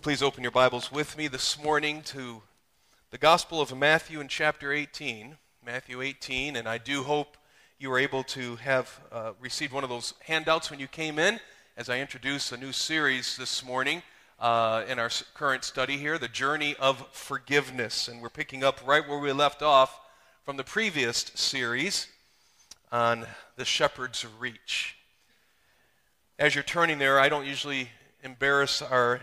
Well, please open your Bibles with me this morning to the Gospel of Matthew in chapter 18. Matthew 18, and I do hope you were able to have uh, received one of those handouts when you came in as I introduce a new series this morning uh, in our current study here, The Journey of Forgiveness. And we're picking up right where we left off from the previous series on the Shepherd's Reach. As you're turning there, I don't usually embarrass our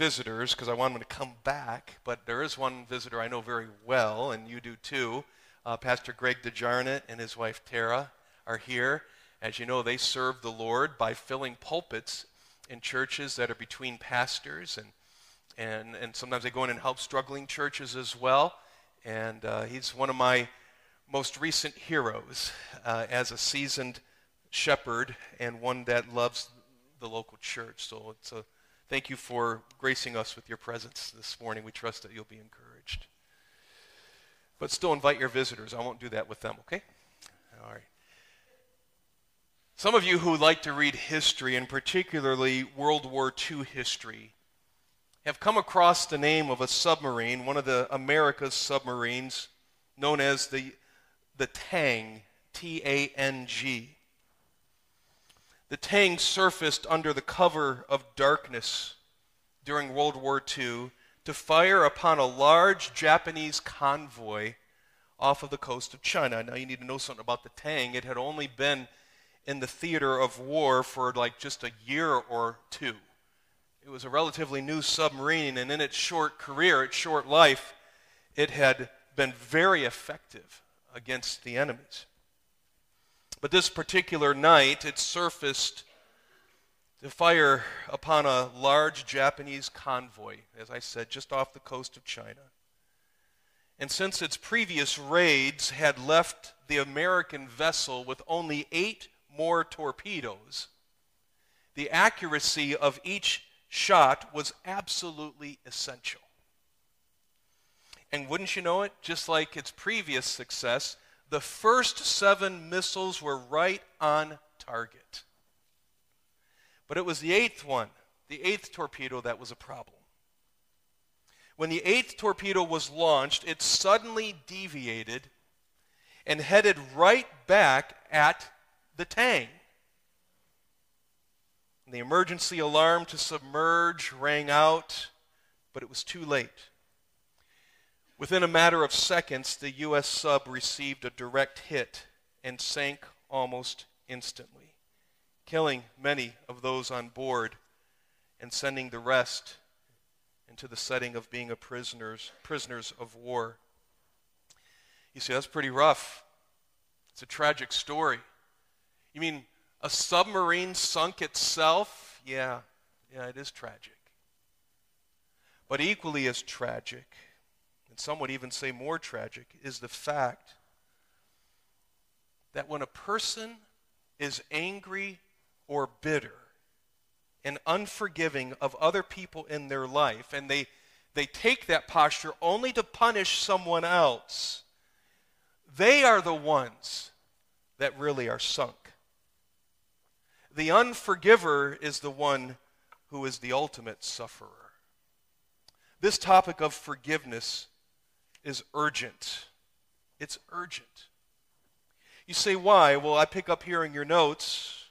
visitors because I want them to come back, but there is one visitor I know very well, and you do too. Uh, Pastor Greg DeJarnett and his wife Tara are here. As you know, they serve the Lord by filling pulpits in churches that are between pastors, and, and, and sometimes they go in and help struggling churches as well. And uh, he's one of my most recent heroes uh, as a seasoned shepherd and one that loves the local church. So it's a Thank you for gracing us with your presence this morning. We trust that you'll be encouraged. But still invite your visitors. I won't do that with them, okay? All right. Some of you who like to read history, and particularly World War II history, have come across the name of a submarine, one of the America's submarines, known as the, the Tang, T A N G. The Tang surfaced under the cover of darkness during World War II to fire upon a large Japanese convoy off of the coast of China. Now, you need to know something about the Tang. It had only been in the theater of war for like just a year or two. It was a relatively new submarine, and in its short career, its short life, it had been very effective against the enemies. But this particular night, it surfaced to fire upon a large Japanese convoy, as I said, just off the coast of China. And since its previous raids had left the American vessel with only eight more torpedoes, the accuracy of each shot was absolutely essential. And wouldn't you know it, just like its previous success, the first seven missiles were right on target. But it was the eighth one, the eighth torpedo, that was a problem. When the eighth torpedo was launched, it suddenly deviated and headed right back at the Tang. The emergency alarm to submerge rang out, but it was too late. Within a matter of seconds, the U.S. sub received a direct hit and sank almost instantly, killing many of those on board and sending the rest into the setting of being a prisoners, prisoners of war. You see, that's pretty rough. It's a tragic story. You mean a submarine sunk itself? Yeah, yeah, it is tragic. But equally as tragic some would even say more tragic, is the fact that when a person is angry or bitter and unforgiving of other people in their life, and they, they take that posture only to punish someone else, they are the ones that really are sunk. The unforgiver is the one who is the ultimate sufferer. This topic of forgiveness is urgent. It's urgent. You say, why? Well, I pick up here in your notes.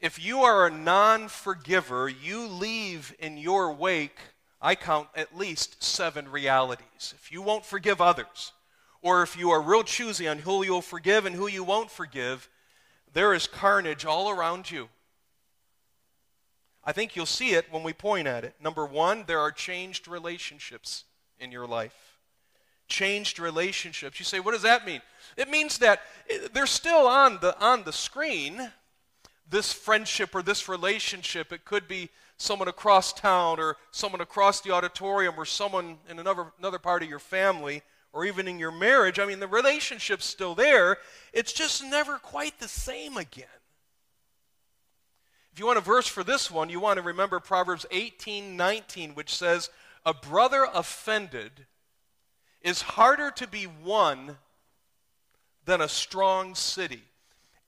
If you are a non forgiver, you leave in your wake, I count at least seven realities. If you won't forgive others, or if you are real choosy on who you'll forgive and who you won't forgive, there is carnage all around you. I think you'll see it when we point at it. Number one, there are changed relationships in your life changed relationships. You say, what does that mean? It means that they're still on the, on the screen, this friendship or this relationship. It could be someone across town or someone across the auditorium or someone in another, another part of your family or even in your marriage. I mean, the relationship's still there. It's just never quite the same again. If you want a verse for this one, you want to remember Proverbs 18 19, which says, A brother offended is harder to be won than a strong city,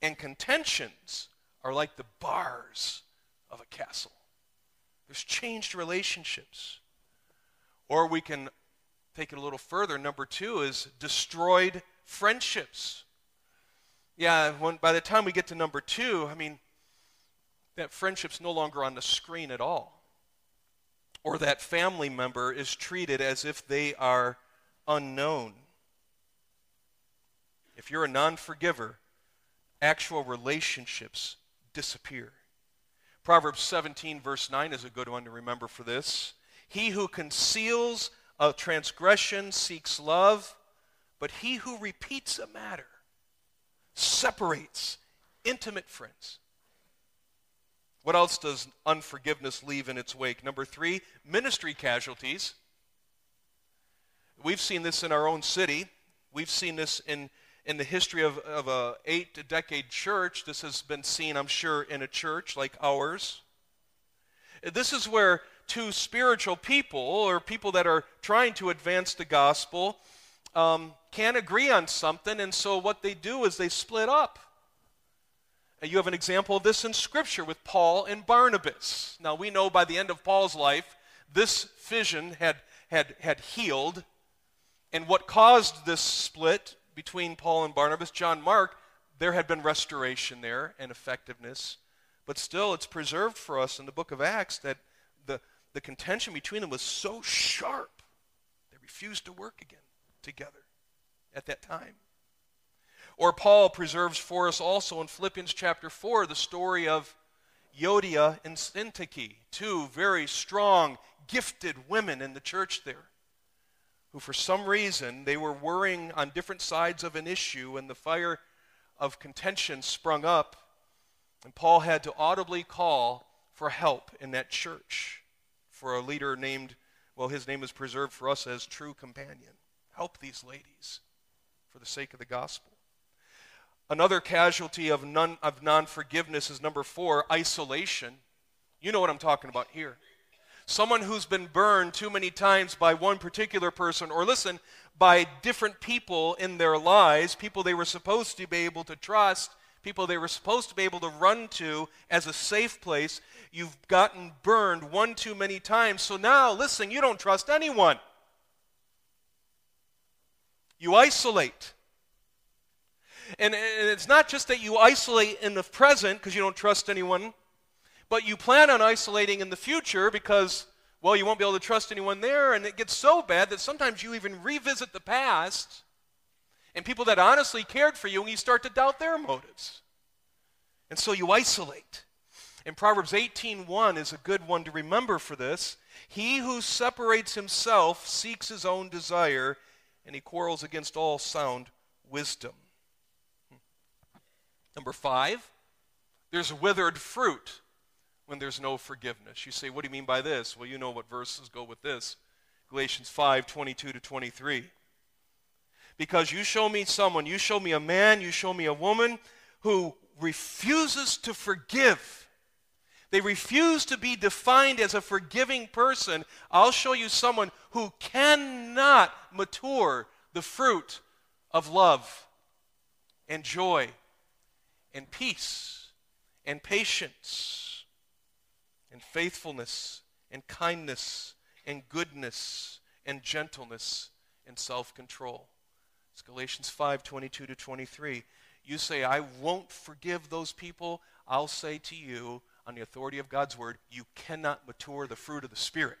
and contentions are like the bars of a castle. There's changed relationships. Or we can take it a little further. Number two is destroyed friendships. Yeah, when, by the time we get to number two, I mean, that friendship's no longer on the screen at all. Or that family member is treated as if they are unknown. If you're a non forgiver, actual relationships disappear. Proverbs 17, verse 9 is a good one to remember for this. He who conceals a transgression seeks love, but he who repeats a matter separates intimate friends. What else does unforgiveness leave in its wake? Number three, ministry casualties. We've seen this in our own city. We've seen this in, in the history of, of a eight decade church. This has been seen, I'm sure, in a church like ours. This is where two spiritual people, or people that are trying to advance the gospel, um, can't agree on something, and so what they do is they split up. You have an example of this in Scripture with Paul and Barnabas. Now, we know by the end of Paul's life, this fission had, had, had healed. And what caused this split between Paul and Barnabas, John Mark, there had been restoration there and effectiveness. But still, it's preserved for us in the book of Acts that the, the contention between them was so sharp, they refused to work again together at that time. Or Paul preserves for us also in Philippians chapter 4 the story of Euodia and Syntyche, two very strong, gifted women in the church there, who for some reason they were worrying on different sides of an issue and the fire of contention sprung up, and Paul had to audibly call for help in that church for a leader named, well, his name is preserved for us as True Companion. Help these ladies for the sake of the gospel. Another casualty of, non, of non-forgiveness is number four, isolation. You know what I'm talking about here. Someone who's been burned too many times by one particular person, or listen, by different people in their lives, people they were supposed to be able to trust, people they were supposed to be able to run to as a safe place. You've gotten burned one too many times. So now, listen, you don't trust anyone. You isolate. And, it's not just that you isolate in the present because you don't trust anyone, but you plan on isolating in the future because, well, you won't be able to trust anyone there. And it gets so bad that sometimes you even revisit the past and people that honestly cared for you and you start to doubt their motives. And so you isolate. And Proverbs 18:1 is a good one to remember for this. He who separates himself seeks his own desire, and he quarrels against all sound wisdom. Number five, there's withered fruit when there's no forgiveness. You say, what do you mean by this? Well, you know what verses go with this. Galatians 5 22 to 23. Because you show me someone, you show me a man, you show me a woman who refuses to forgive. They refuse to be defined as a forgiving person. I'll show you someone who cannot mature the fruit of love and joy and peace and patience and faithfulness and kindness and goodness and gentleness and self-control. It's Galatians 5, 22 to 23. You say, I won't forgive those people. I'll say to you, on the authority of God's word, you cannot mature the fruit of the Spirit.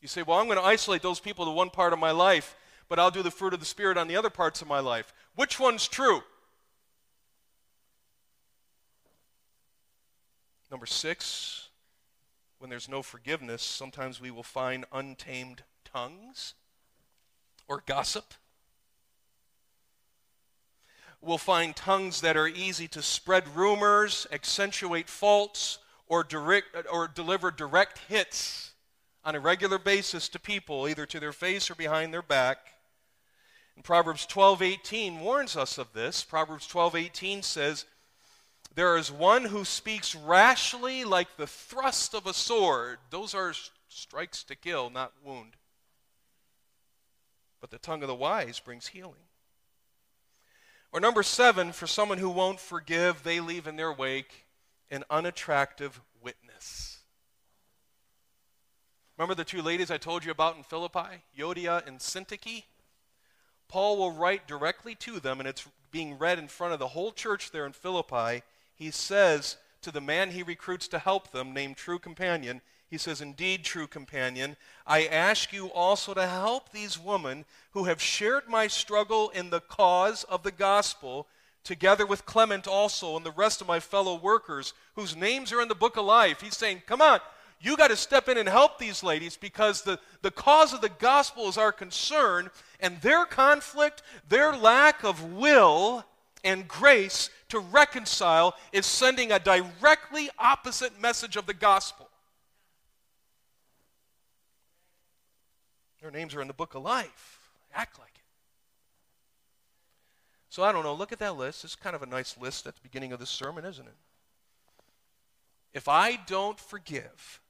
You say, well, I'm going to isolate those people to one part of my life, but I'll do the fruit of the Spirit on the other parts of my life. Which one's true? Number six, when there's no forgiveness, sometimes we will find untamed tongues or gossip. We'll find tongues that are easy to spread rumors, accentuate faults, or, direct, or deliver direct hits on a regular basis to people, either to their face or behind their back. And Proverbs 12:18 warns us of this. Proverbs 12:18 says, there is one who speaks rashly like the thrust of a sword. Those are strikes to kill, not wound. But the tongue of the wise brings healing. Or number seven, for someone who won't forgive, they leave in their wake an unattractive witness. Remember the two ladies I told you about in Philippi, Euodia and Syntyche? Paul will write directly to them, and it's being read in front of the whole church there in Philippi. He says to the man he recruits to help them, named True Companion, he says, Indeed, true companion, I ask you also to help these women who have shared my struggle in the cause of the gospel, together with Clement also and the rest of my fellow workers whose names are in the book of life. He's saying, Come on, you got to step in and help these ladies because the, the cause of the gospel is our concern, and their conflict, their lack of will and grace to reconcile is sending a directly opposite message of the gospel. Their names are in the book of life. Act like it. So I don't know. Look at that list. It's kind of a nice list at the beginning of this sermon, isn't it? If I don't forgive,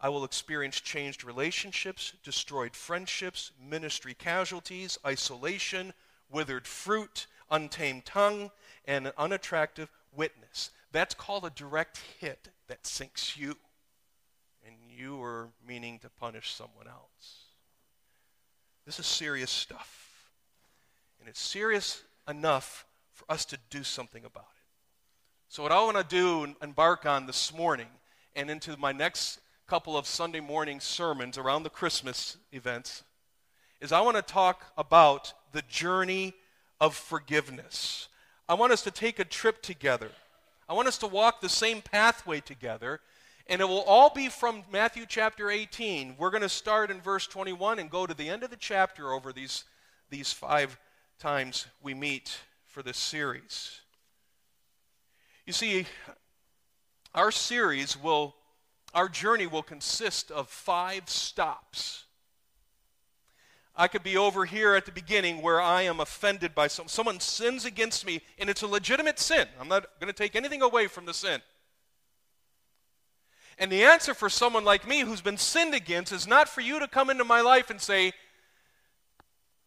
I will experience changed relationships, destroyed friendships, ministry casualties, isolation, withered fruit, untamed tongue, and an unattractive witness. That's called a direct hit that sinks you. And you are meaning to punish someone else. This is serious stuff. And it's serious enough for us to do something about it. So, what I want to do and embark on this morning and into my next couple of Sunday morning sermons around the Christmas events is I want to talk about the journey of forgiveness. I want us to take a trip together. I want us to walk the same pathway together and it will all be from Matthew chapter 18. We're going to start in verse 21 and go to the end of the chapter over these, these five times we meet for this series. You see, our series will, our journey will consist of five stops. I could be over here at the beginning where I am offended by some, someone sins against me, and it's a legitimate sin. I'm not going to take anything away from the sin. And the answer for someone like me who's been sinned against is not for you to come into my life and say,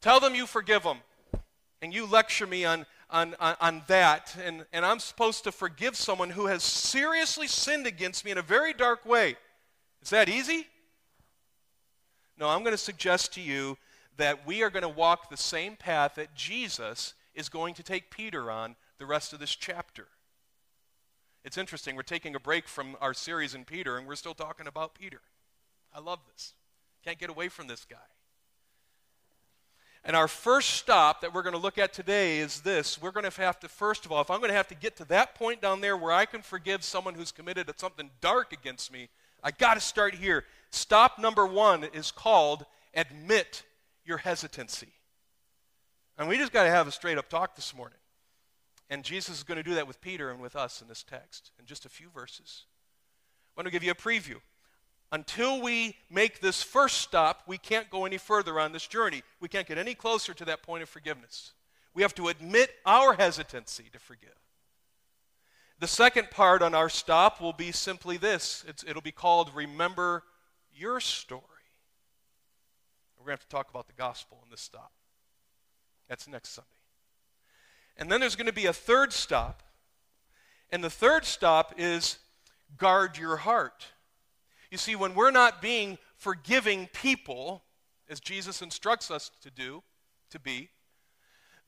Tell them you forgive them. And you lecture me on, on, on, on, that. And, and I'm supposed to forgive someone who has seriously sinned against me in a very dark way. Is that easy? No, I'm going to suggest to you that we are going to walk the same path that Jesus is going to take Peter on the rest of this chapter. It's interesting, we're taking a break from our series in Peter, and we're still talking about Peter. I love this. Can't get away from this guy. And our first stop that we're going to look at today is this. We're going to have to, first of all, if I'm going to have to get to that point down there where I can forgive someone who's committed something dark against me, I got to start here. Stop number one is called admit your hesitancy. And we just got to have a straight up talk this morning. And Jesus is going to do that with Peter and with us in this text in just a few verses. I want to give you a preview. Until we make this first stop, we can't go any further on this journey. We can't get any closer to that point of forgiveness. We have to admit our hesitancy to forgive. The second part on our stop will be simply this it's, it'll be called Remember Your Story. We're going to have to talk about the gospel in this stop. That's next Sunday. And then there's going to be a third stop. And the third stop is guard your heart. You see, when we're not being forgiving people, as Jesus instructs us to do, to be,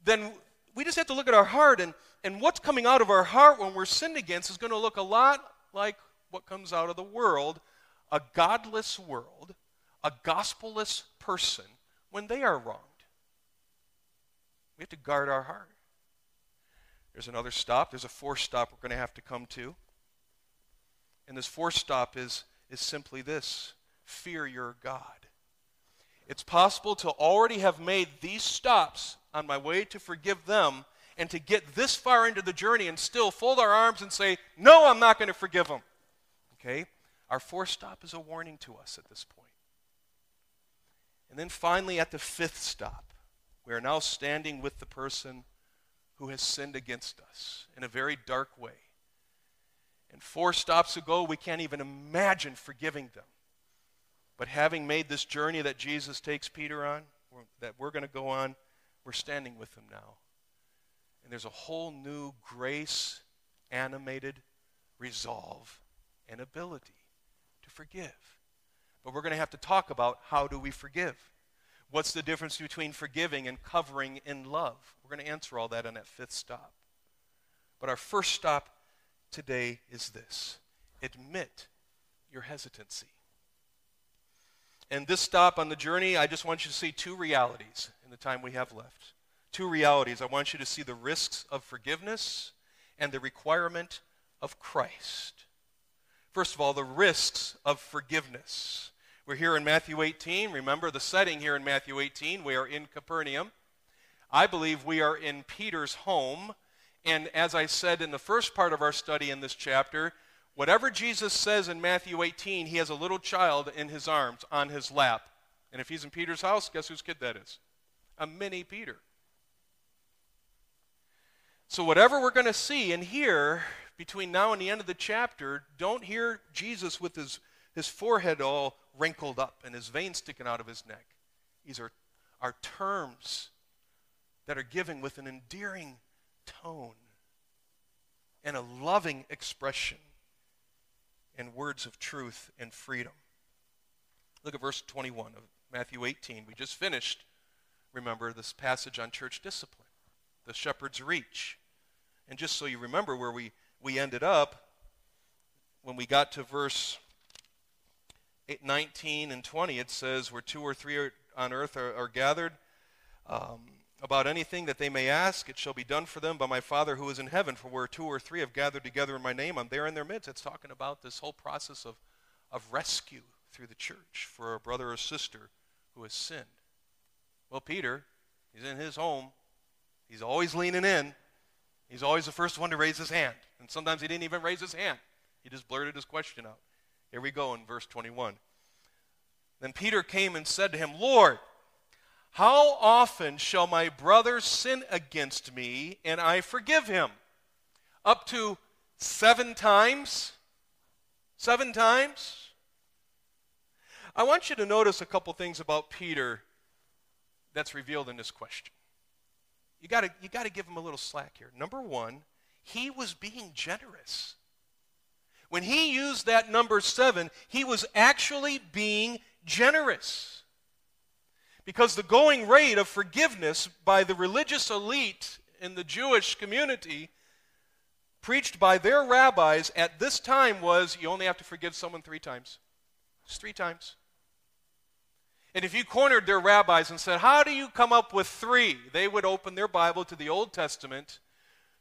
then we just have to look at our heart. And, and what's coming out of our heart when we're sinned against is going to look a lot like what comes out of the world a godless world, a gospelless person when they are wronged. We have to guard our heart. There's another stop. There's a fourth stop we're going to have to come to. And this fourth stop is, is simply this fear your God. It's possible to already have made these stops on my way to forgive them and to get this far into the journey and still fold our arms and say, No, I'm not going to forgive them. Okay? Our fourth stop is a warning to us at this point. And then finally, at the fifth stop, we are now standing with the person who has sinned against us in a very dark way. And four stops ago, we can't even imagine forgiving them. But having made this journey that Jesus takes Peter on, that we're going to go on, we're standing with him now. And there's a whole new grace animated resolve and ability to forgive. But we're going to have to talk about how do we forgive? What's the difference between forgiving and covering in love? We're going to answer all that on that fifth stop. But our first stop today is this admit your hesitancy. And this stop on the journey, I just want you to see two realities in the time we have left. Two realities. I want you to see the risks of forgiveness and the requirement of Christ. First of all, the risks of forgiveness. We're here in Matthew 18. Remember the setting here in Matthew 18. We are in Capernaum. I believe we are in Peter's home. And as I said in the first part of our study in this chapter, whatever Jesus says in Matthew 18, he has a little child in his arms, on his lap. And if he's in Peter's house, guess whose kid that is? A mini Peter. So, whatever we're going to see and hear between now and the end of the chapter, don't hear Jesus with his, his forehead all wrinkled up and his veins sticking out of his neck. These are, are terms that are given with an endearing tone and a loving expression and words of truth and freedom. Look at verse 21 of Matthew 18. We just finished, remember, this passage on church discipline, the shepherd's reach. And just so you remember where we, we ended up, when we got to verse 19 and 20, it says, Where two or three on earth are, are gathered, um, about anything that they may ask, it shall be done for them by my Father who is in heaven. For where two or three have gathered together in my name, I'm there in their midst. It's talking about this whole process of, of rescue through the church for a brother or sister who has sinned. Well, Peter, he's in his home. He's always leaning in. He's always the first one to raise his hand. And sometimes he didn't even raise his hand, he just blurted his question out. Here we go in verse 21. Then Peter came and said to him, Lord, how often shall my brother sin against me and I forgive him? Up to seven times? Seven times? I want you to notice a couple things about Peter that's revealed in this question. You got you to give him a little slack here. Number one, he was being generous. When he used that number seven, he was actually being generous. Because the going rate of forgiveness by the religious elite in the Jewish community, preached by their rabbis at this time, was you only have to forgive someone three times. Just three times. And if you cornered their rabbis and said, How do you come up with three? They would open their Bible to the Old Testament,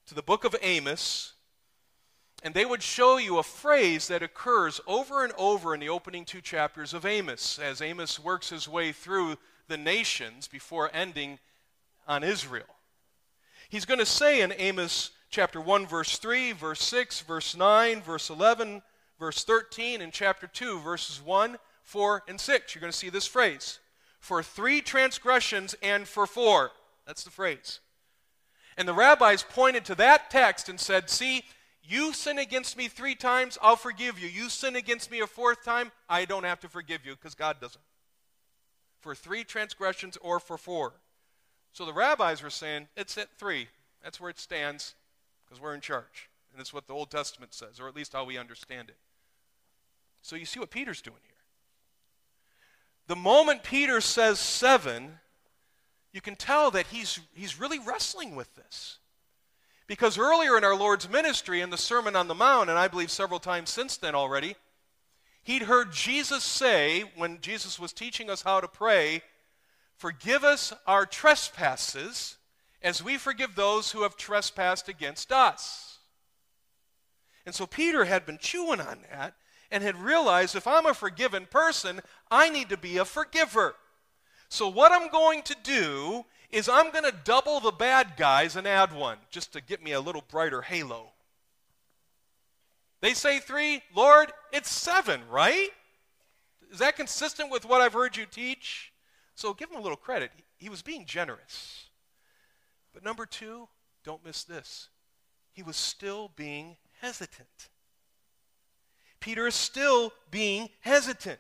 to the book of Amos, and they would show you a phrase that occurs over and over in the opening two chapters of Amos, as Amos works his way through the nations before ending on Israel. He's going to say in Amos chapter 1, verse 3, verse 6, verse 9, verse 11, verse 13, and chapter 2, verses 1, 4, and 6. You're going to see this phrase for three transgressions and for four. That's the phrase. And the rabbis pointed to that text and said, See, you sin against me three times, I'll forgive you. You sin against me a fourth time, I don't have to forgive you because God doesn't for three transgressions or for four. So the rabbis were saying it's at three. That's where it stands because we're in charge. And that's what the Old Testament says, or at least how we understand it. So you see what Peter's doing here. The moment Peter says seven, you can tell that he's, he's really wrestling with this. Because earlier in our Lord's ministry, in the Sermon on the Mount, and I believe several times since then already, He'd heard Jesus say, when Jesus was teaching us how to pray, Forgive us our trespasses as we forgive those who have trespassed against us. And so Peter had been chewing on that and had realized if I'm a forgiven person, I need to be a forgiver. So, what I'm going to do is I'm going to double the bad guys and add one just to get me a little brighter halo. They say three, Lord, it's seven, right? Is that consistent with what I've heard you teach? So give him a little credit. He was being generous. But number two, don't miss this. He was still being hesitant. Peter is still being hesitant.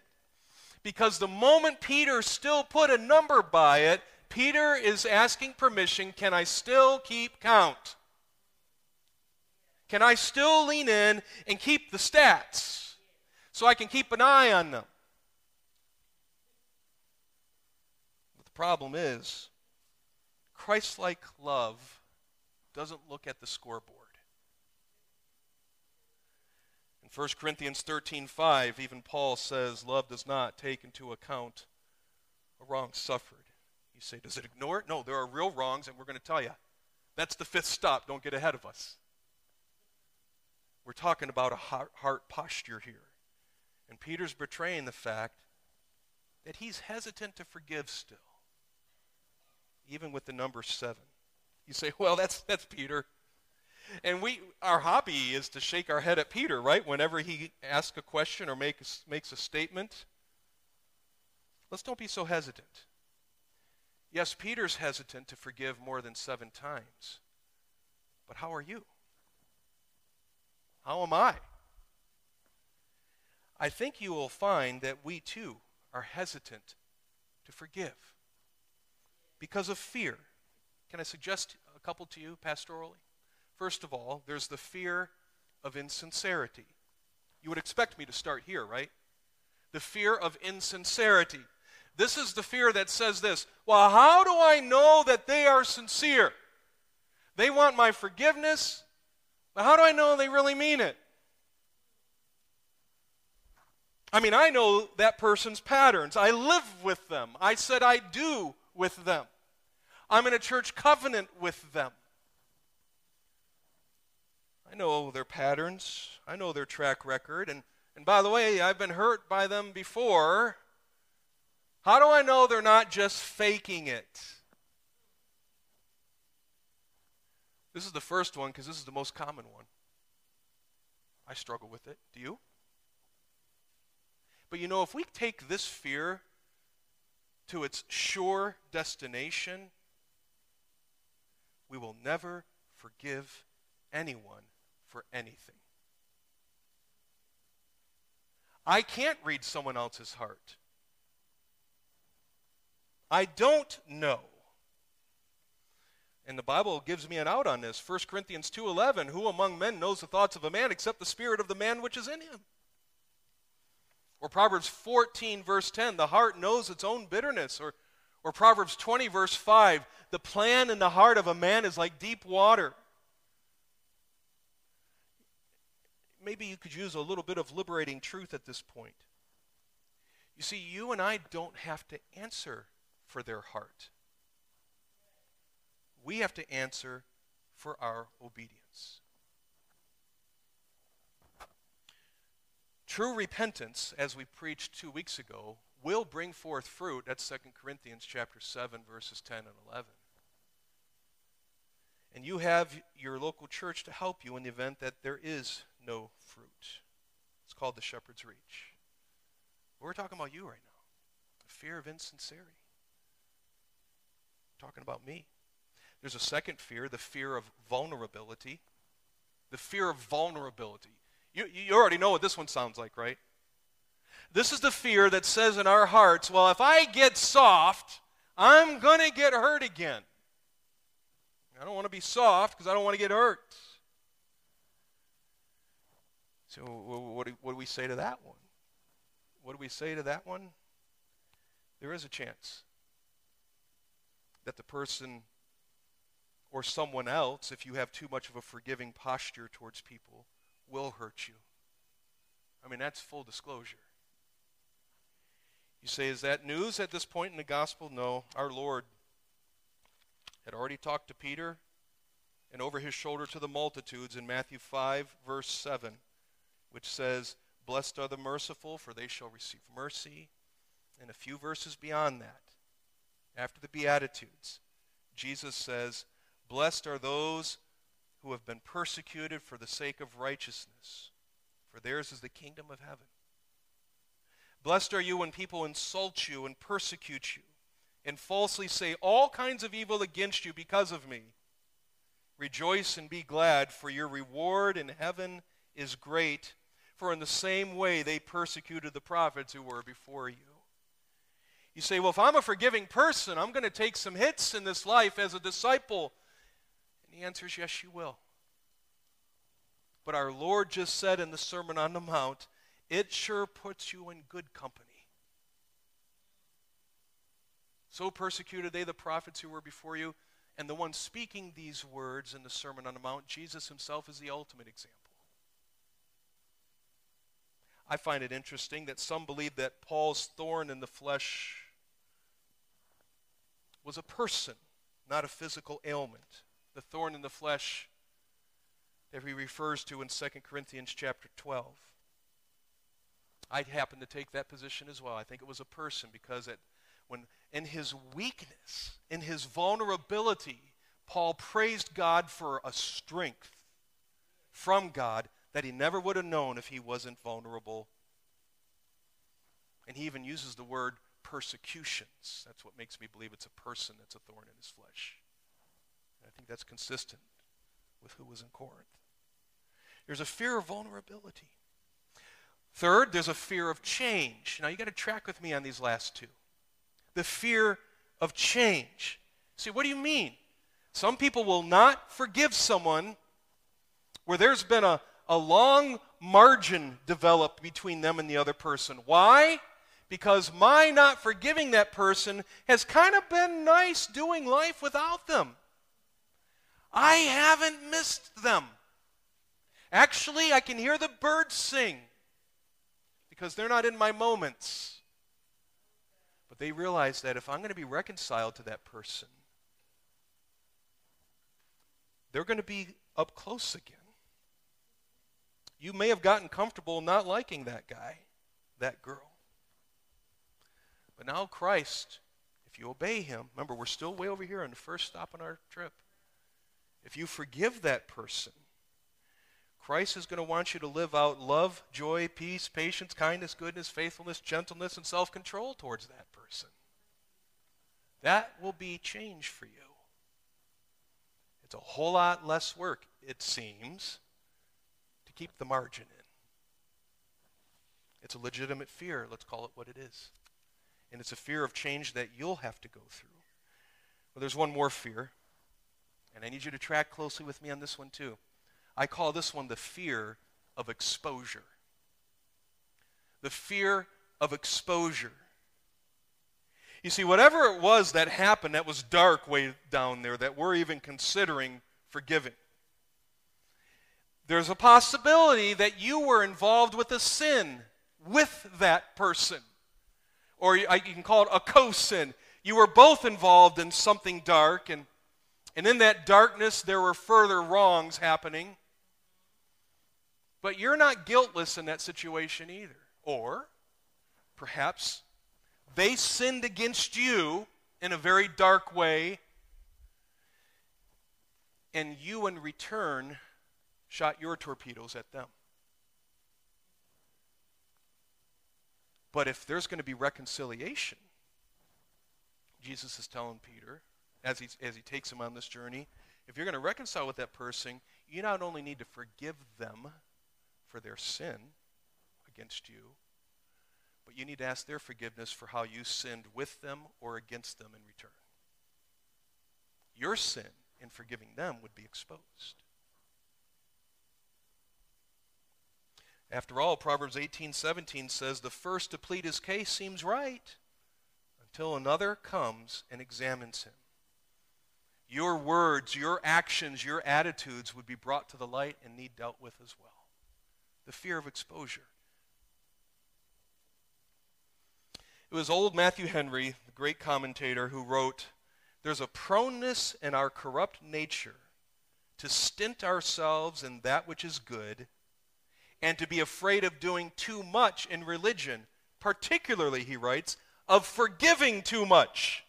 Because the moment Peter still put a number by it, Peter is asking permission can I still keep count? Can I still lean in and keep the stats so I can keep an eye on them? But The problem is, Christ like love doesn't look at the scoreboard. In 1 Corinthians 13:5, even Paul says love does not take into account a wrong suffered. You say, does it ignore it? No, there are real wrongs, and we're going to tell you. That's the fifth stop. Don't get ahead of us. We're talking about a heart, posture here. And Peter's betraying the fact that he's hesitant to forgive still, even with the number seven. You say, well, that's, that's Peter. And we, our hobby is to shake our head at Peter, right? Whenever he asks a question or make a, makes a statement. Let's don't be so hesitant. Yes, Peter's hesitant to forgive more than seven times. But how are you? How am I? I think you will find that we too are hesitant to forgive because of fear. Can I suggest a couple to you pastorally? First of all, there's the fear of insincerity. You would expect me to start here, right? The fear of insincerity. This is the fear that says this Well, how do I know that they are sincere? They want my forgiveness, but how do I know they really mean it? I mean, I know that person's patterns. I live with them. I said I do with them. I'm in a church covenant with them. I know their patterns. I know their track record. And, and by the way, I've been hurt by them before. How do I know they're not just faking it? This is the first one because this is the most common one. I struggle with it. Do you? But you know, if we take this fear to its sure destination, we will never forgive anyone for anything. I can't read someone else's heart. I don't know. And the Bible gives me an out on this. 1 Corinthians 2:11, who among men knows the thoughts of a man except the spirit of the man which is in him? Or Proverbs 14 verse 10, the heart knows its own bitterness or or Proverbs 20 verse 5, the plan in the heart of a man is like deep water. Maybe you could use a little bit of liberating truth at this point. You see, you and I don't have to answer for their heart. We have to answer for our obedience. True repentance, as we preached two weeks ago, will bring forth fruit. That's 2 Corinthians chapter 7, verses 10 and 11. And you have your local church to help you in the event that there is no fruit. It's called the shepherd's reach. We're talking about you right now. The fear of insincerity talking about me. There's a second fear, the fear of vulnerability. The fear of vulnerability. You, you already know what this one sounds like, right? This is the fear that says in our hearts, well, if I get soft, I'm going to get hurt again. I don't want to be soft because I don't want to get hurt. So, what do, what do we say to that one? What do we say to that one? There is a chance that the person or someone else, if you have too much of a forgiving posture towards people, will hurt you. I mean, that's full disclosure. You say, is that news at this point in the gospel? No. Our Lord had already talked to Peter and over his shoulder to the multitudes in Matthew 5, verse 7, which says, Blessed are the merciful, for they shall receive mercy. And a few verses beyond that, after the Beatitudes, Jesus says, Blessed are those who have been persecuted for the sake of righteousness, for theirs is the kingdom of heaven. Blessed are you when people insult you and persecute you and falsely say all kinds of evil against you because of me. Rejoice and be glad, for your reward in heaven is great, for in the same way they persecuted the prophets who were before you. You say, well, if I'm a forgiving person, I'm going to take some hits in this life as a disciple. And the answer is yes, you will. But our Lord just said in the Sermon on the Mount, it sure puts you in good company. So persecuted they the prophets who were before you. And the one speaking these words in the Sermon on the Mount, Jesus himself, is the ultimate example. I find it interesting that some believe that Paul's thorn in the flesh was a person, not a physical ailment. The thorn in the flesh that he refers to in 2 Corinthians chapter 12. I happen to take that position as well. I think it was a person because it, when in his weakness, in his vulnerability, Paul praised God for a strength from God that he never would have known if he wasn't vulnerable. And he even uses the word persecutions. That's what makes me believe it's a person that's a thorn in his flesh. And I think that's consistent with who was in Corinth. There's a fear of vulnerability. Third, there's a fear of change. Now, you got to track with me on these last two. The fear of change. See, what do you mean? Some people will not forgive someone where there's been a, a long margin developed between them and the other person. Why? Because my not forgiving that person has kind of been nice doing life without them. I haven't missed them. Actually, I can hear the birds sing because they're not in my moments. But they realize that if I'm going to be reconciled to that person, they're going to be up close again. You may have gotten comfortable not liking that guy, that girl. But now, Christ, if you obey him, remember, we're still way over here on the first stop on our trip. If you forgive that person, Christ is going to want you to live out love, joy, peace, patience, kindness, goodness, faithfulness, gentleness, and self control towards that person. That will be change for you. It's a whole lot less work, it seems, keep the margin in. It's a legitimate fear, let's call it what it is. And it's a fear of change that you'll have to go through. Well, there's one more fear, and I need you to track closely with me on this one too. I call this one the fear of exposure. The fear of exposure. You see, whatever it was that happened that was dark way down there that we're even considering forgiving, there's a possibility that you were involved with a sin with that person. Or you can call it a co sin. You were both involved in something dark, and, and in that darkness, there were further wrongs happening. But you're not guiltless in that situation either. Or perhaps they sinned against you in a very dark way, and you, in return, shot your torpedoes at them. But if there's going to be reconciliation, Jesus is telling Peter, as he, as he takes him on this journey, if you're going to reconcile with that person, you not only need to forgive them for their sin against you, but you need to ask their forgiveness for how you sinned with them or against them in return. Your sin in forgiving them would be exposed. After all, Proverbs 18:17 says the first to plead his case seems right until another comes and examines him. Your words, your actions, your attitudes would be brought to the light and need dealt with as well. The fear of exposure. It was old Matthew Henry, the great commentator, who wrote, There's a proneness in our corrupt nature to stint ourselves in that which is good and to be afraid of doing too much in religion, particularly, he writes, of forgiving too much,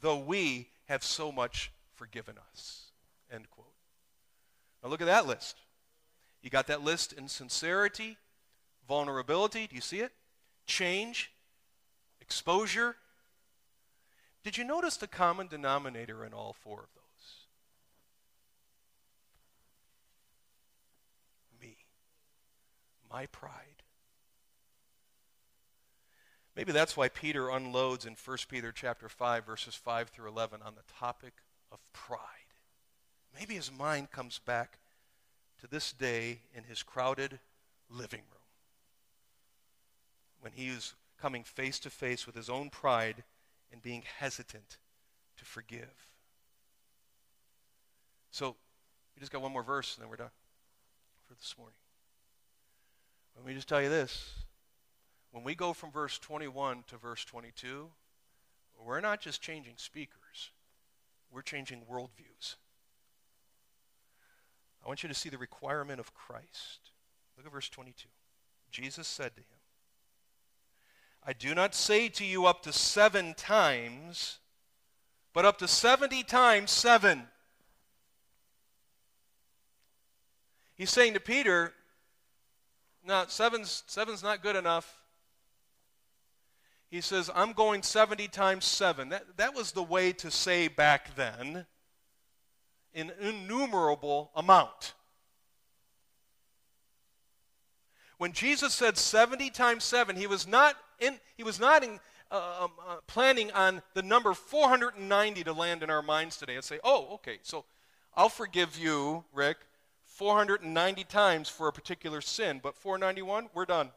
though we have so much forgiven us. End quote. Now look at that list. You got that list in sincerity, vulnerability, do you see it? Change, exposure. Did you notice the common denominator in all four of those? My pride. Maybe that's why Peter unloads in 1 Peter chapter 5 verses 5 through 11 on the topic of pride. Maybe his mind comes back to this day in his crowded living room when he is coming face to face with his own pride and being hesitant to forgive. So, we just got one more verse and then we're done for this morning. Let me just tell you this. When we go from verse 21 to verse 22, we're not just changing speakers, we're changing worldviews. I want you to see the requirement of Christ. Look at verse 22. Jesus said to him, I do not say to you up to seven times, but up to 70 times seven. He's saying to Peter, no, seven's, seven's not good enough. He says, I'm going 70 times 7. That, that was the way to say back then an innumerable amount. When Jesus said 70 times 7, he was not, in, he was not in, uh, um, uh, planning on the number 490 to land in our minds today and say, oh, okay, so I'll forgive you, Rick, 490 times for a particular sin, but 491, we're done.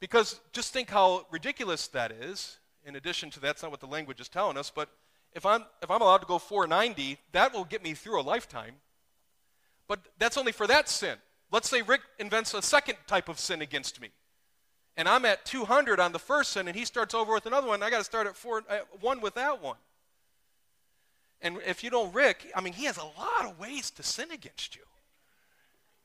Because just think how ridiculous that is. In addition to that's not what the language is telling us, but if I'm, if I'm allowed to go 490, that will get me through a lifetime. But that's only for that sin. Let's say Rick invents a second type of sin against me. And I'm at 200 on the first sin, and he starts over with another one. I got to start at four, uh, one with that one. And if you don't, Rick, I mean, he has a lot of ways to sin against you.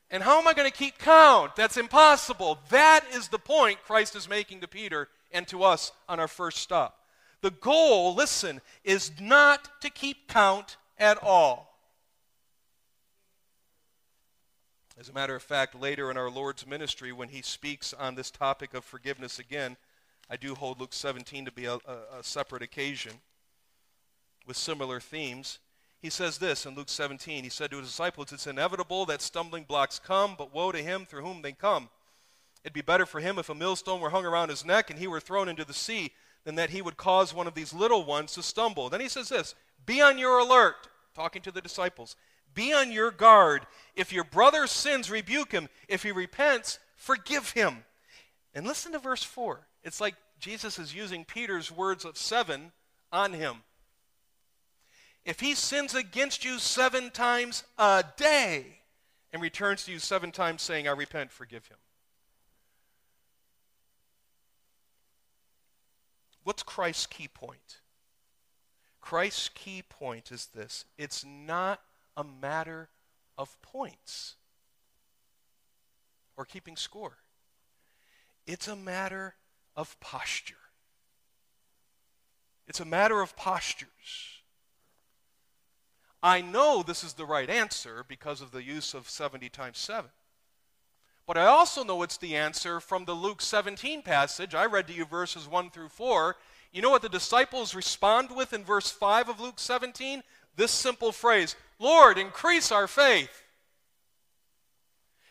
And how am I going to keep count? That's impossible. That is the point Christ is making to Peter and to us on our first stop. The goal, listen, is not to keep count at all. As a matter of fact, later in our Lord's ministry, when he speaks on this topic of forgiveness again, I do hold Luke 17 to be a, a, a separate occasion with similar themes. He says this in Luke 17. He said to his disciples, It's inevitable that stumbling blocks come, but woe to him through whom they come. It'd be better for him if a millstone were hung around his neck and he were thrown into the sea than that he would cause one of these little ones to stumble. Then he says this Be on your alert, talking to the disciples. Be on your guard. If your brother sins, rebuke him. If he repents, forgive him. And listen to verse 4. It's like Jesus is using Peter's words of seven on him. If he sins against you seven times a day and returns to you seven times saying, I repent, forgive him. What's Christ's key point? Christ's key point is this it's not a matter of points or keeping score, it's a matter of posture. It's a matter of postures. I know this is the right answer because of the use of 70 times 7. But I also know it's the answer from the Luke 17 passage. I read to you verses 1 through 4. You know what the disciples respond with in verse 5 of Luke 17? This simple phrase Lord, increase our faith.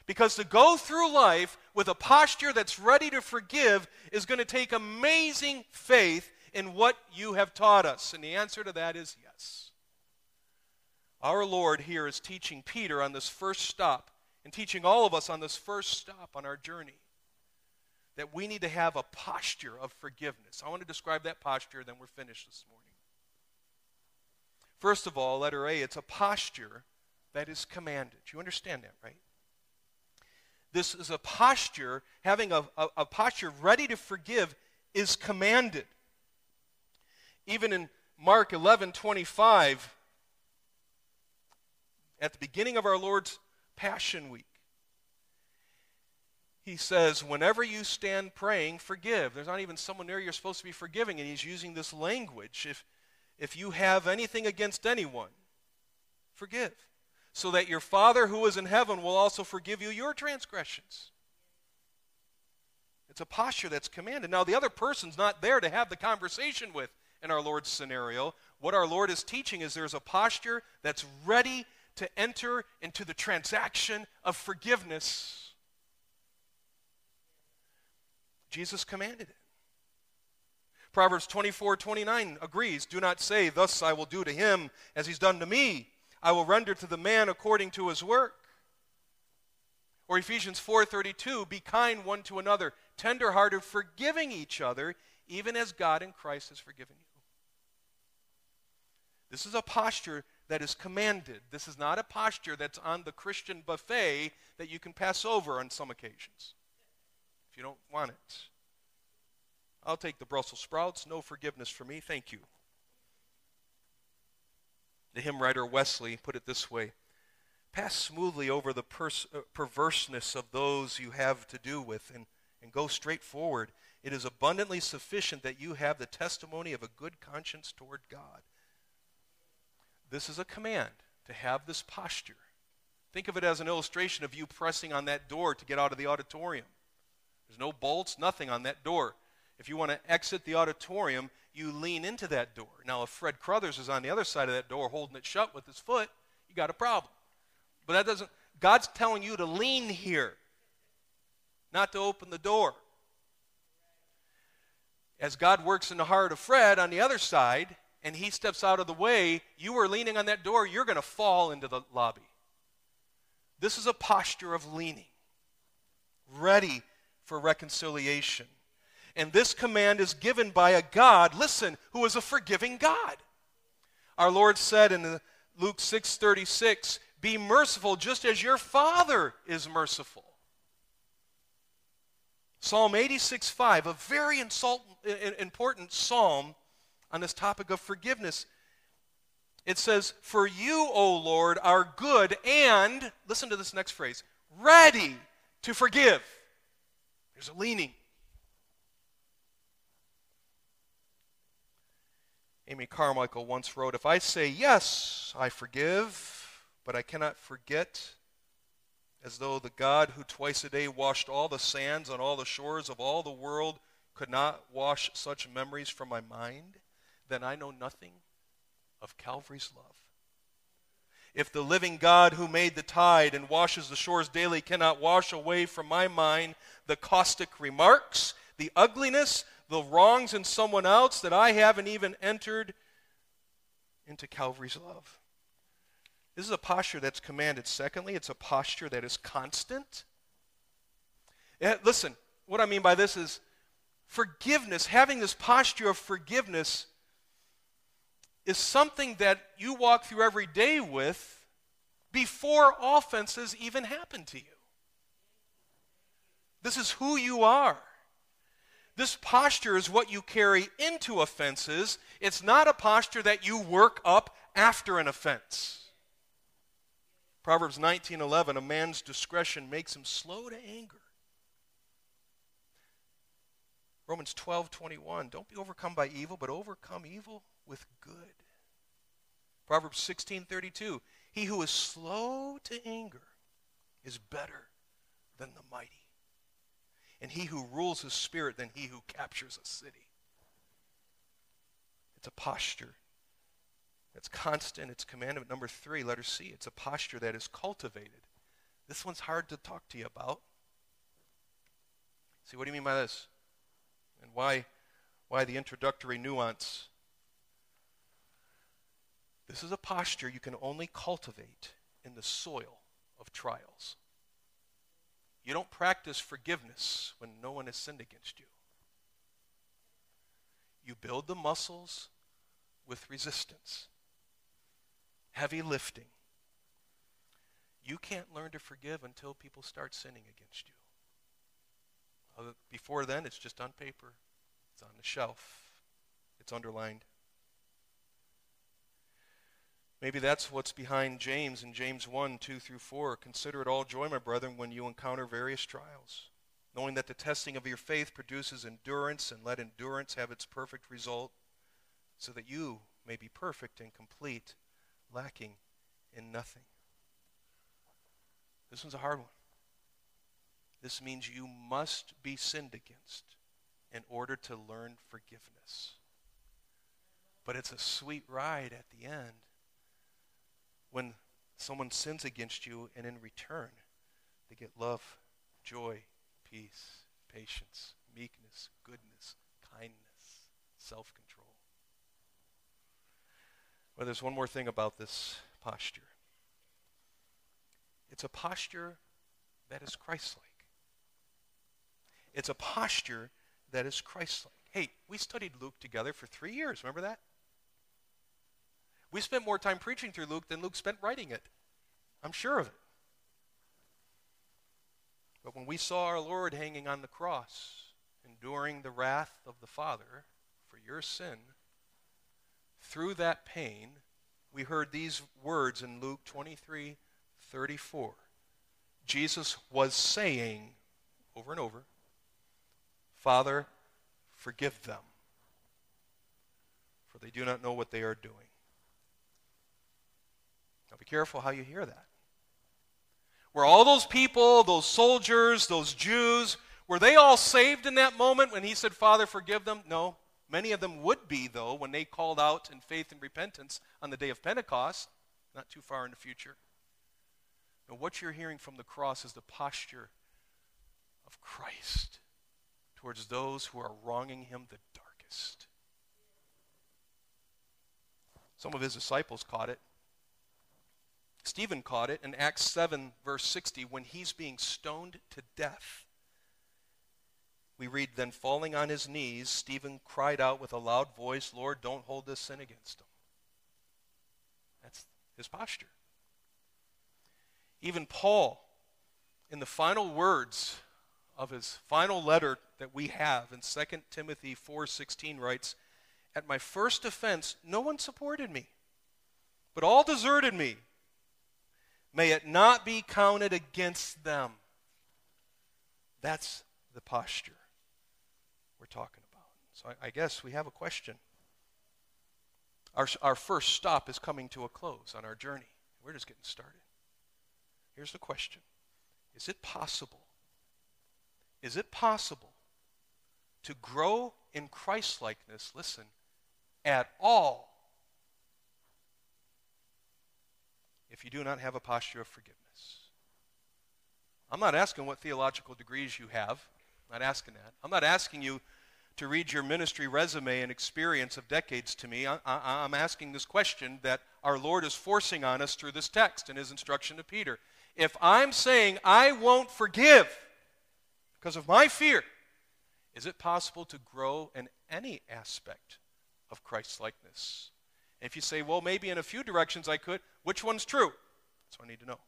Because to go through life with a posture that's ready to forgive is going to take amazing faith in what you have taught us. And the answer to that is yes. Our Lord here is teaching Peter on this first stop and teaching all of us on this first stop on our journey that we need to have a posture of forgiveness. I want to describe that posture, then we're finished this morning. First of all, letter A, it's a posture that is commanded. You understand that, right? This is a posture, having a, a, a posture ready to forgive is commanded. Even in Mark 11 25, at the beginning of our Lord's Passion Week. He says, whenever you stand praying, forgive. There's not even someone there you're supposed to be forgiving, and he's using this language. If, if you have anything against anyone, forgive, so that your Father who is in heaven will also forgive you your transgressions. It's a posture that's commanded. Now, the other person's not there to have the conversation with in our Lord's scenario. What our Lord is teaching is there's a posture that's ready to enter into the transaction of forgiveness. Jesus commanded it. Proverbs 24 29 agrees Do not say, Thus I will do to him as he's done to me. I will render to the man according to his work. Or Ephesians 4:32, be kind one to another, tenderhearted, forgiving each other, even as God in Christ has forgiven you. This is a posture that is commanded. This is not a posture that's on the Christian buffet that you can pass over on some occasions if you don't want it. I'll take the Brussels sprouts. No forgiveness for me. Thank you. The hymn writer Wesley put it this way Pass smoothly over the pers- uh, perverseness of those you have to do with and, and go straight forward. It is abundantly sufficient that you have the testimony of a good conscience toward God. This is a command to have this posture. Think of it as an illustration of you pressing on that door to get out of the auditorium. There's no bolts, nothing on that door. If you want to exit the auditorium, you lean into that door. Now, if Fred Crothers is on the other side of that door holding it shut with his foot, you got a problem. But that doesn't, God's telling you to lean here, not to open the door. As God works in the heart of Fred on the other side, and he steps out of the way, you are leaning on that door, you're going to fall into the lobby. This is a posture of leaning, ready for reconciliation. And this command is given by a God, listen, who is a forgiving God. Our Lord said in Luke 6:36, "Be merciful just as your Father is merciful." Psalm 86:5, a very insult, important psalm on this topic of forgiveness. It says, "For you, O Lord, are good and listen to this next phrase, ready to forgive." There's a leaning. Amy Carmichael once wrote If I say, Yes, I forgive, but I cannot forget, as though the God who twice a day washed all the sands on all the shores of all the world could not wash such memories from my mind, then I know nothing of Calvary's love. If the living God who made the tide and washes the shores daily cannot wash away from my mind the caustic remarks, the ugliness, the wrongs in someone else that I haven't even entered into Calvary's love. This is a posture that's commanded. Secondly, it's a posture that is constant. Yeah, listen, what I mean by this is forgiveness, having this posture of forgiveness, is something that you walk through every day with before offenses even happen to you. This is who you are. This posture is what you carry into offenses. It's not a posture that you work up after an offense. Proverbs 19:11 a man's discretion makes him slow to anger. Romans 12:21 don't be overcome by evil but overcome evil with good. Proverbs 16:32 he who is slow to anger is better than the mighty and he who rules his spirit than he who captures a city. It's a posture that's constant, it's commandment. Number three, letter C, it's a posture that is cultivated. This one's hard to talk to you about. See, what do you mean by this? And why, why the introductory nuance? This is a posture you can only cultivate in the soil of trials. You don't practice forgiveness when no one has sinned against you. You build the muscles with resistance, heavy lifting. You can't learn to forgive until people start sinning against you. Before then, it's just on paper, it's on the shelf, it's underlined. Maybe that's what's behind James in James 1 2 through 4. Consider it all joy, my brethren, when you encounter various trials, knowing that the testing of your faith produces endurance, and let endurance have its perfect result, so that you may be perfect and complete, lacking in nothing. This one's a hard one. This means you must be sinned against in order to learn forgiveness. But it's a sweet ride at the end when someone sins against you and in return they get love, joy, peace, patience, meekness, goodness, kindness, self control. Well, there's one more thing about this posture it's a posture that is Christ like. It's a posture that is Christ like. Hey, we studied Luke together for three years. Remember that? We spent more time preaching through Luke than Luke spent writing it. I'm sure of it. But when we saw our Lord hanging on the cross, enduring the wrath of the Father for your sin, through that pain, we heard these words in Luke 23 34. Jesus was saying over and over, Father, forgive them, for they do not know what they are doing. Now be careful how you hear that. Were all those people, those soldiers, those Jews, were they all saved in that moment when he said, Father, forgive them? No. Many of them would be, though, when they called out in faith and repentance on the day of Pentecost, not too far in the future. Now, what you're hearing from the cross is the posture of Christ towards those who are wronging him the darkest. Some of his disciples caught it. Stephen caught it in Acts 7, verse 60, when he's being stoned to death. We read, Then falling on his knees, Stephen cried out with a loud voice, Lord, don't hold this sin against him. That's his posture. Even Paul, in the final words of his final letter that we have in 2 Timothy 4:16 writes, "At my first offense no one supported me, but all deserted me. May it not be counted against them." That's the posture we're talking about. So I, I guess we have a question. Our, our first stop is coming to a close on our journey. We're just getting started. Here's the question Is it possible? Is it possible to grow in Christlikeness, listen, at all if you do not have a posture of forgiveness? I'm not asking what theological degrees you have. I'm not asking that. I'm not asking you to read your ministry resume and experience of decades to me. I, am asking this question that our Lord is forcing on us through this text and his instruction to Peter. If I'm saying I won't forgive because of my fear, is it possible to grow in any aspect of Christ's likeness? If you say, well, maybe in a few directions I could, which one's true? That's what I need to know.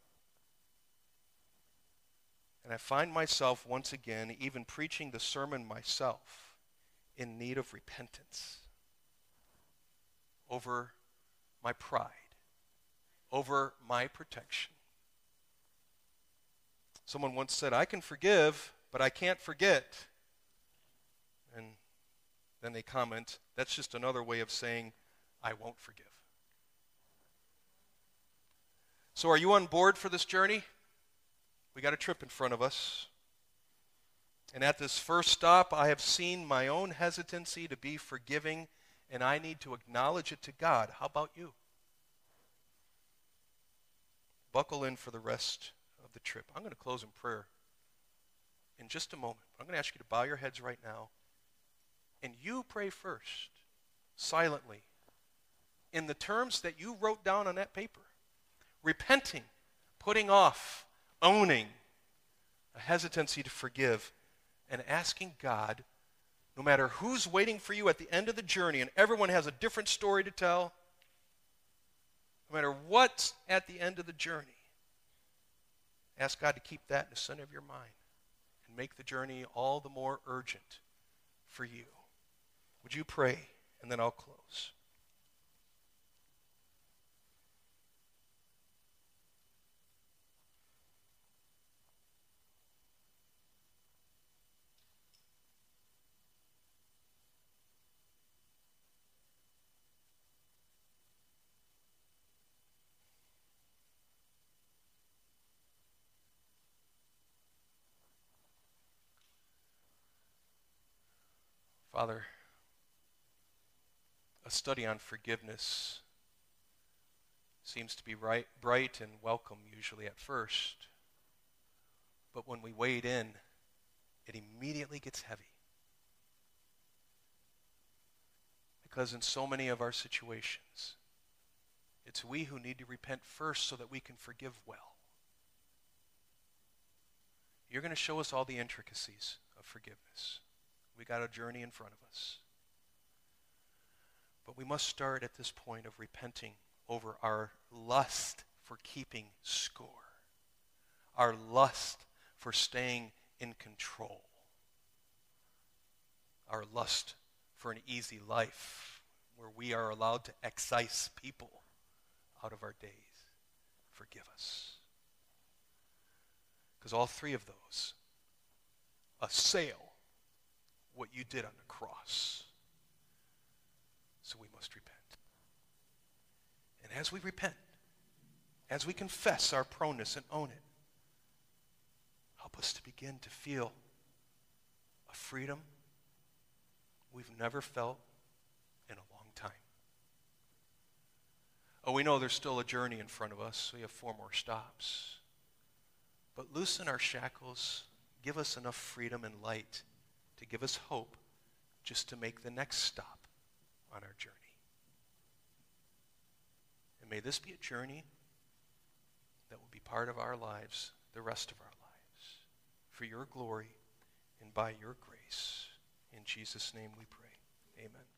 And I find myself once again, even preaching the sermon myself, in need of repentance over my pride, over my protection. Someone once said, I can forgive, but I can't forget. And then they comment, that's just another way of saying, I won't forgive. So, are you on board for this journey? We got a trip in front of us. And at this first stop, I have seen my own hesitancy to be forgiving, and I need to acknowledge it to God. How about you? Buckle in for the rest of the trip. I'm going to close in prayer in just a moment. I'm going to ask you to bow your heads right now, and you pray first, silently, in the terms that you wrote down on that paper, repenting, putting off owning a hesitancy to forgive and asking God, no matter who's waiting for you at the end of the journey, and everyone has a different story to tell, no matter what's at the end of the journey, ask God to keep that in the center of your mind and make the journey all the more urgent for you. Would you pray? And then I'll close. Father, a study on forgiveness seems to be right, bright and welcome usually at first. But when we wade in, it immediately gets heavy. Because in so many of our situations, it's we who need to repent first so that we can forgive well. You're going to show us all the intricacies of forgiveness. We got a journey in front of us. But we must start at this point of repenting over our lust for keeping score, our lust for staying in control, our lust for an easy life where we are allowed to excise people out of our days. Forgive us. Because all three of those assail what you did on the cross. So we must repent. And as we repent, as we confess our proneness and own it, help us to begin to feel a freedom we've never felt in a long time. Oh, we know there's still a journey in front of us. We have four more stops. But loosen our shackles, give us enough freedom and light to give us hope just to make the next stop on our journey. And may this be a journey that will be part of our lives the rest of our lives. For your glory and by your grace. In Jesus' name we pray. Amen.